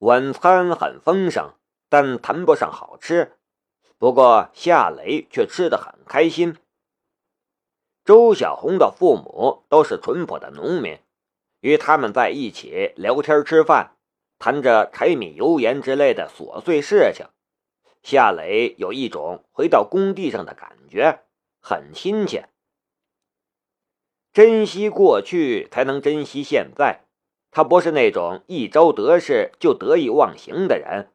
晚餐很丰盛，但谈不上好吃。不过夏雷却吃得很开心。周小红的父母都是淳朴的农民，与他们在一起聊天吃饭，谈着柴米油盐之类的琐碎事情，夏雷有一种回到工地上的感觉，很亲切。珍惜过去，才能珍惜现在。他不是那种一朝得势就得意忘形的人。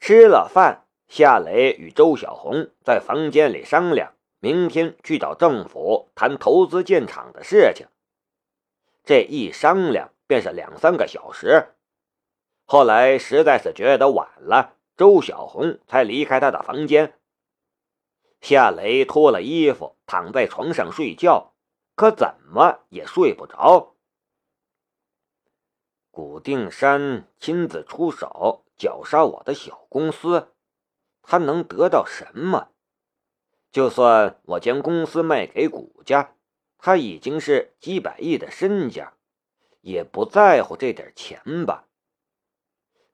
吃了饭，夏雷与周小红在房间里商量，明天去找政府谈投资建厂的事情。这一商量便是两三个小时。后来实在是觉得晚了，周小红才离开他的房间。夏雷脱了衣服，躺在床上睡觉，可怎么也睡不着。古定山亲自出手绞杀我的小公司，他能得到什么？就算我将公司卖给古家，他已经是几百亿的身家，也不在乎这点钱吧？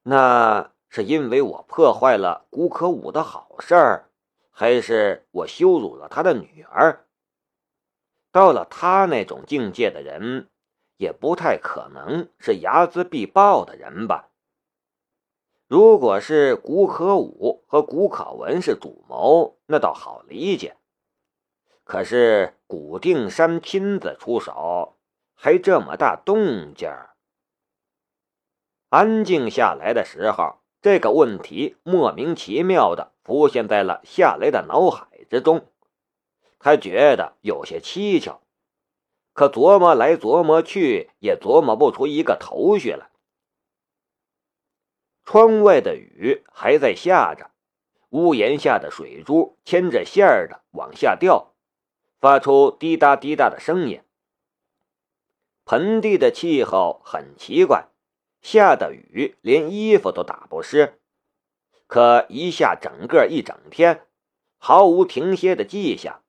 那是因为我破坏了古可武的好事儿，还是我羞辱了他的女儿？到了他那种境界的人。也不太可能是睚眦必报的人吧？如果是古可武和古可文是主谋，那倒好理解。可是古定山亲自出手，还这么大动静儿。安静下来的时候，这个问题莫名其妙的浮现在了夏雷的脑海之中，他觉得有些蹊跷。可琢磨来琢磨去，也琢磨不出一个头绪来。窗外的雨还在下着，屋檐下的水珠牵着线儿的往下掉，发出滴答滴答的声音。盆地的气候很奇怪，下的雨连衣服都打不湿，可一下整个一整天，毫无停歇的迹象。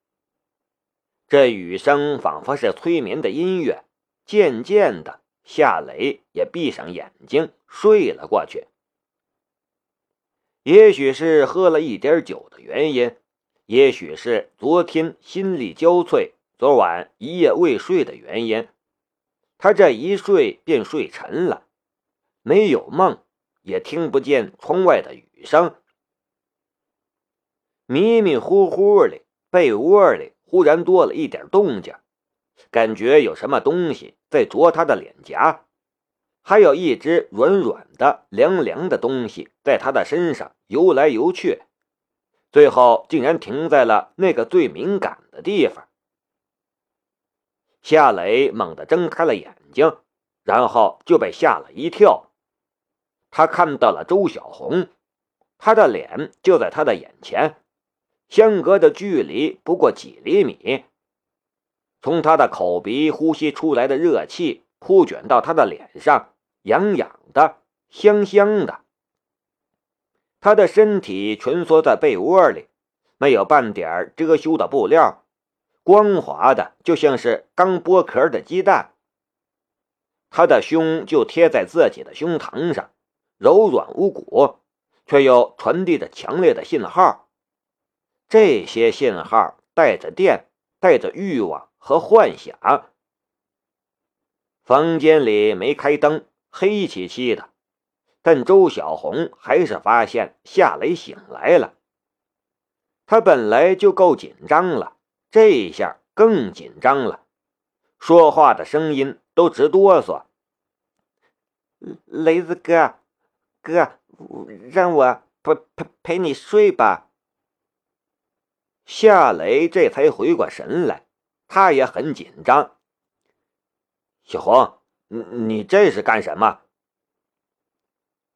这雨声仿佛是催眠的音乐，渐渐的，夏雷也闭上眼睛睡了过去。也许是喝了一点酒的原因，也许是昨天心力交瘁，昨晚一夜未睡的原因，他这一睡便睡沉了，没有梦，也听不见窗外的雨声，迷迷糊糊的，被窝里。忽然多了一点动静，感觉有什么东西在啄他的脸颊，还有一只软软的、凉凉的东西在他的身上游来游去，最后竟然停在了那个最敏感的地方。夏雷猛地睁开了眼睛，然后就被吓了一跳。他看到了周小红，她的脸就在他的眼前。相隔的距离不过几厘米，从他的口鼻呼吸出来的热气扑卷到他的脸上，痒痒的，香香的。他的身体蜷缩在被窝里，没有半点遮羞的布料，光滑的就像是刚剥壳的鸡蛋。他的胸就贴在自己的胸膛上，柔软无骨，却又传递着强烈的信号。这些信号带着电，带着欲望和幻想。房间里没开灯，黑漆漆的，但周小红还是发现夏雷醒来了。他本来就够紧张了，这一下更紧张了，说话的声音都直哆嗦。雷子哥，哥，让我陪陪陪你睡吧。夏雷这才回过神来，他也很紧张。小红，你你这是干什么？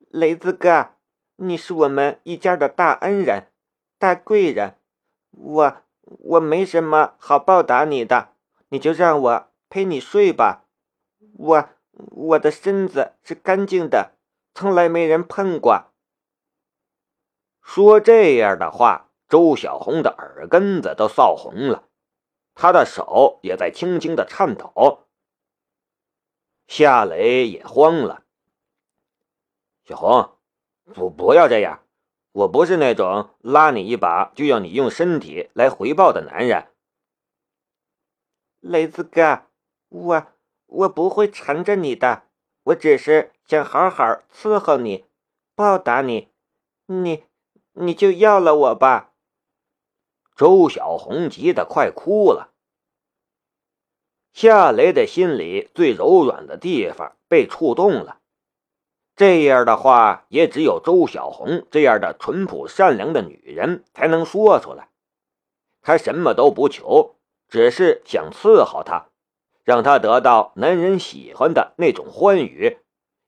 雷子哥，你是我们一家的大恩人、大贵人，我我没什么好报答你的，你就让我陪你睡吧。我我的身子是干净的，从来没人碰过。说这样的话。周小红的耳根子都臊红了，她的手也在轻轻的颤抖。夏雷也慌了。小红，不不要这样，我不是那种拉你一把就要你用身体来回报的男人。雷子哥，我我不会缠着你的，我只是想好好伺候你，报答你，你你就要了我吧。周小红急得快哭了。夏雷的心里最柔软的地方被触动了。这样的话，也只有周小红这样的淳朴善良的女人才能说出来。她什么都不求，只是想伺候他，让他得到男人喜欢的那种欢愉，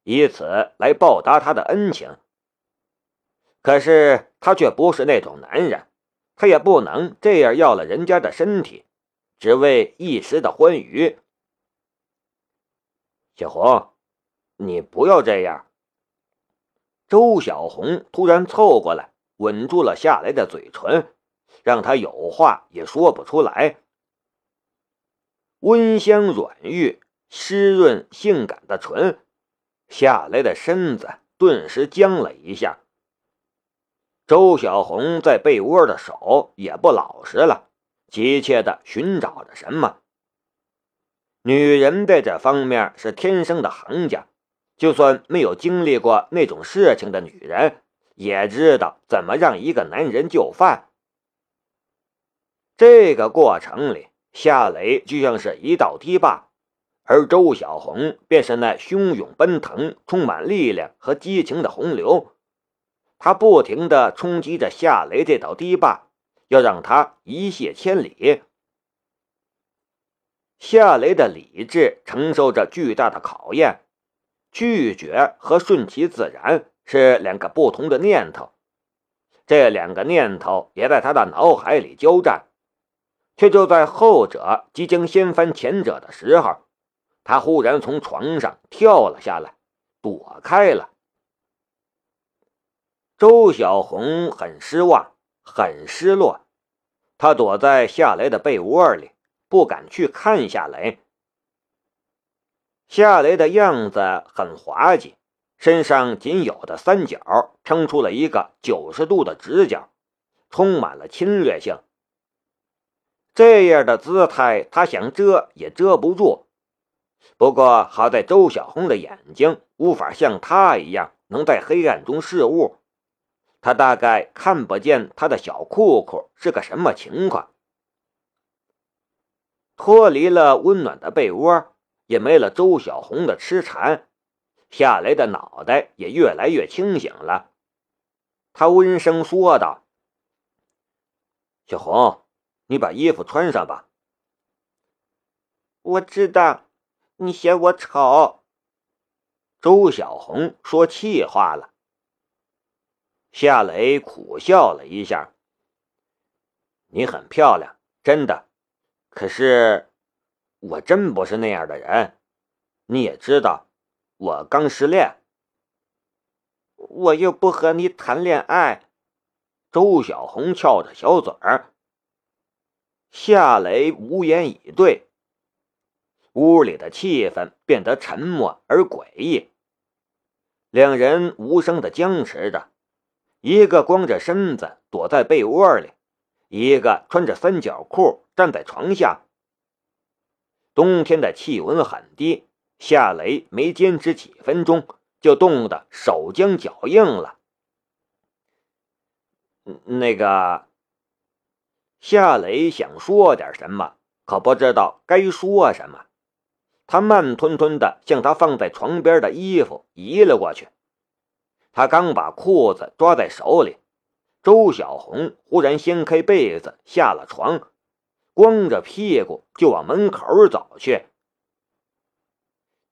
以此来报答他的恩情。可是他却不是那种男人。他也不能这样要了人家的身体，只为一时的欢愉。小红，你不要这样。周小红突然凑过来，吻住了夏雷的嘴唇，让他有话也说不出来。温香软玉、湿润性感的唇，夏雷的身子顿时僵了一下。周小红在被窝的手也不老实了，急切的寻找着什么。女人在这方面是天生的行家，就算没有经历过那种事情的女人，也知道怎么让一个男人就范。这个过程里，夏雷就像是一道堤坝，而周小红便是那汹涌奔腾、充满力量和激情的洪流。他不停地冲击着夏雷这道堤坝，要让他一泻千里。夏雷的理智承受着巨大的考验，拒绝和顺其自然是两个不同的念头。这两个念头也在他的脑海里交战，却就在后者即将掀翻前者的时候，他忽然从床上跳了下来，躲开了。周小红很失望，很失落。她躲在夏雷的被窝里，不敢去看夏雷。夏雷的样子很滑稽，身上仅有的三角撑出了一个九十度的直角，充满了侵略性。这样的姿态，他想遮也遮不住。不过好在周小红的眼睛无法像他一样能在黑暗中视物。他大概看不见他的小裤裤是个什么情况。脱离了温暖的被窝，也没了周小红的痴缠，夏雷的脑袋也越来越清醒了。他温声说道：“小红，你把衣服穿上吧。”我知道，你嫌我丑。周小红说气话了。夏雷苦笑了一下：“你很漂亮，真的。可是，我真不是那样的人。你也知道，我刚失恋。我又不和你谈恋爱。”周小红翘着小嘴儿。夏雷无言以对。屋里的气氛变得沉默而诡异，两人无声的僵持着。一个光着身子躲在被窝里，一个穿着三角裤站在床下。冬天的气温很低，夏雷没坚持几分钟就冻得手僵脚硬了。那个，夏雷想说点什么，可不知道该说什么。他慢吞吞的向他放在床边的衣服移了过去。他刚把裤子抓在手里，周小红忽然掀开被子下了床，光着屁股就往门口走去。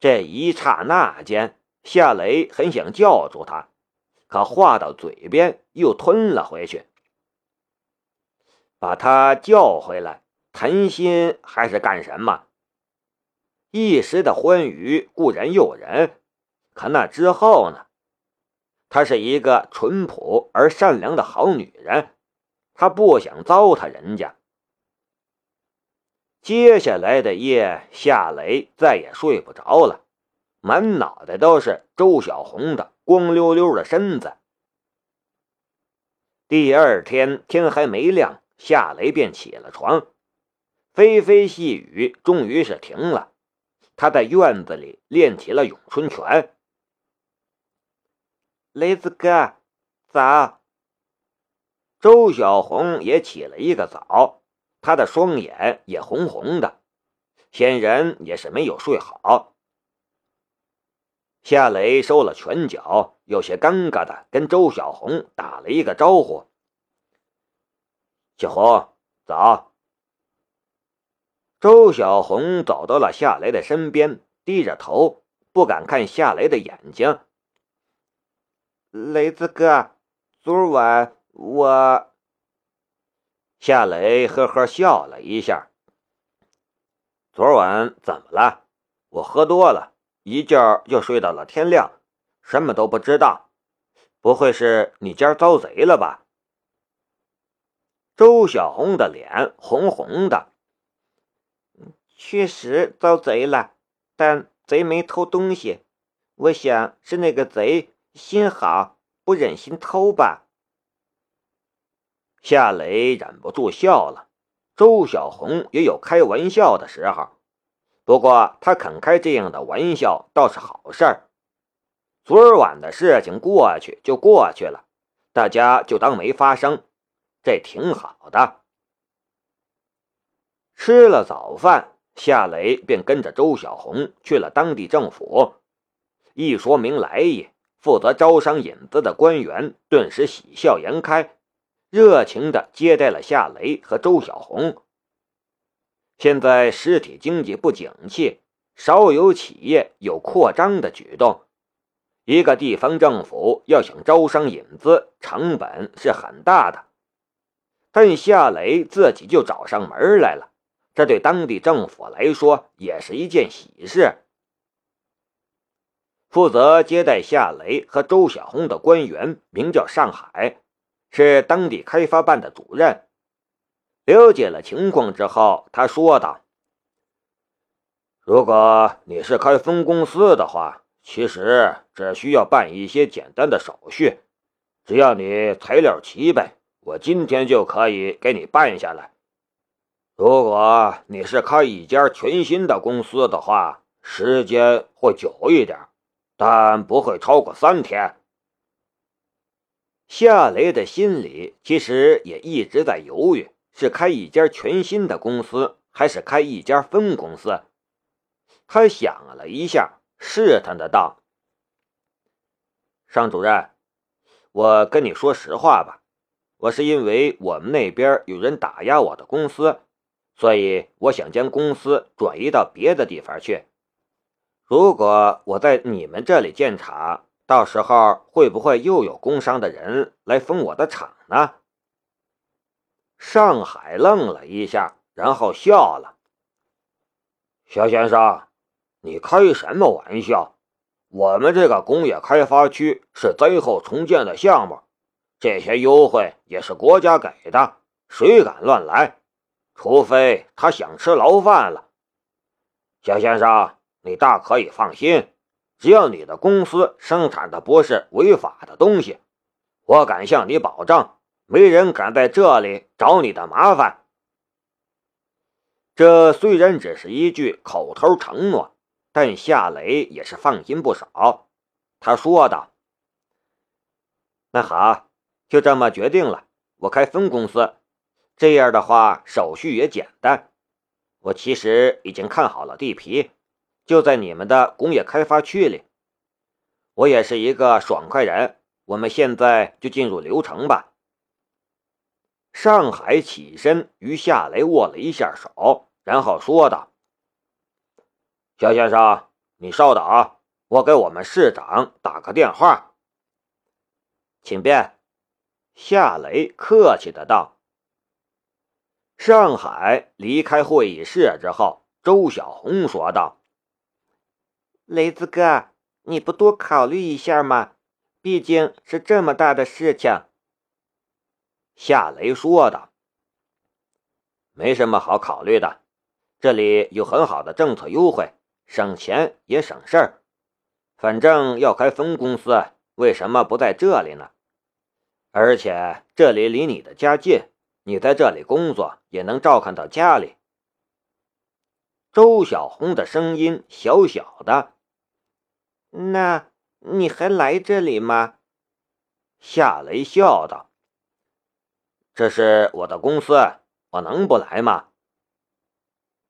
这一刹那间，夏雷很想叫住他，可话到嘴边又吞了回去。把他叫回来，谈心还是干什么？一时的欢愉固然诱人，可那之后呢？她是一个淳朴而善良的好女人，她不想糟蹋人家。接下来的夜，夏雷再也睡不着了，满脑袋都是周小红的光溜溜的身子。第二天天还没亮，夏雷便起了床，霏霏细雨终于是停了。他在院子里练起了咏春拳。雷子哥，早！周小红也起了一个早，她的双眼也红红的，显然也是没有睡好。夏雷收了拳脚，有些尴尬的跟周小红打了一个招呼：“小红，早。”周小红走到了夏雷的身边，低着头，不敢看夏雷的眼睛。雷子哥，昨晚我……夏雷呵呵笑了一下。昨晚怎么了？我喝多了，一觉就睡到了天亮，什么都不知道。不会是你家遭贼了吧？周小红的脸红红的。确实遭贼了，但贼没偷东西。我想是那个贼心好，不忍心偷吧。夏雷忍不住笑了。周小红也有开玩笑的时候，不过他肯开这样的玩笑倒是好事儿。昨晚的事情过去就过去了，大家就当没发生，这挺好的。吃了早饭。夏雷便跟着周小红去了当地政府，一说明来意，负责招商引资的官员顿时喜笑颜开，热情地接待了夏雷和周小红。现在实体经济不景气，少有企业有扩张的举动，一个地方政府要想招商引资，成本是很大的，但夏雷自己就找上门来了。这对当地政府来说也是一件喜事。负责接待夏雷和周小红的官员名叫上海，是当地开发办的主任。了解了情况之后，他说道：“如果你是开分公司的话，其实只需要办一些简单的手续，只要你材料齐备，我今天就可以给你办下来。”如果你是开一家全新的公司的话，时间会久一点，但不会超过三天。夏雷的心里其实也一直在犹豫，是开一家全新的公司，还是开一家分公司。他想了一下，试探的道：“尚主任，我跟你说实话吧，我是因为我们那边有人打压我的公司。”所以我想将公司转移到别的地方去。如果我在你们这里建厂，到时候会不会又有工商的人来封我的厂呢？上海愣了一下，然后笑了：“肖先生，你开什么玩笑？我们这个工业开发区是灾后重建的项目，这些优惠也是国家给的，谁敢乱来？”除非他想吃牢饭了，肖先生，你大可以放心，只要你的公司生产的不是违法的东西，我敢向你保证，没人敢在这里找你的麻烦。这虽然只是一句口头承诺，但夏雷也是放心不少。他说道：“那好，就这么决定了，我开分公司。”这样的话，手续也简单。我其实已经看好了地皮，就在你们的工业开发区里。我也是一个爽快人，我们现在就进入流程吧。上海起身与夏雷握了一下手，然后说道：“肖先生，你稍等，我给我们市长打个电话。”请便。夏雷客气的道。上海离开会议室之后，周小红说道：“雷子哥，你不多考虑一下吗？毕竟是这么大的事情。”夏雷说道：“没什么好考虑的，这里有很好的政策优惠，省钱也省事儿。反正要开分公司，为什么不在这里呢？而且这里离你的家近，你在这里工作也能照看到家里。周小红的声音小小的。那你还来这里吗？夏雷笑道：“这是我的公司，我能不来吗？”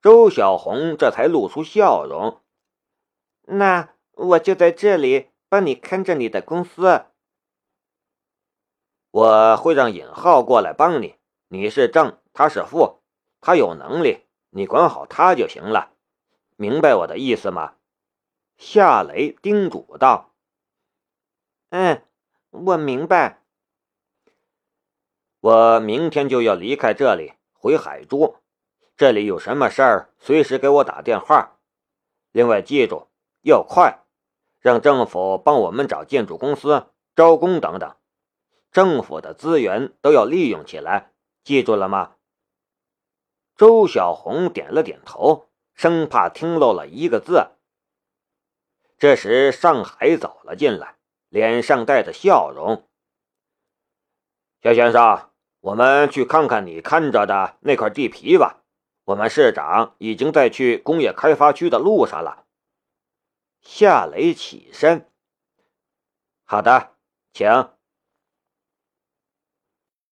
周小红这才露出笑容。那我就在这里帮你看着你的公司。我会让尹浩过来帮你。你是正，他是副，他有能力，你管好他就行了。明白我的意思吗？夏雷叮嘱道：“嗯，我明白。我明天就要离开这里，回海珠。这里有什么事儿，随时给我打电话。另外，记住要快，让政府帮我们找建筑公司、招工等等。政府的资源都要利用起来，记住了吗？”周小红点了点头，生怕听漏了一个字。这时，上海走了进来，脸上带着笑容。夏先生，我们去看看你看着的那块地皮吧。我们市长已经在去工业开发区的路上了。夏雷起身。好的，请。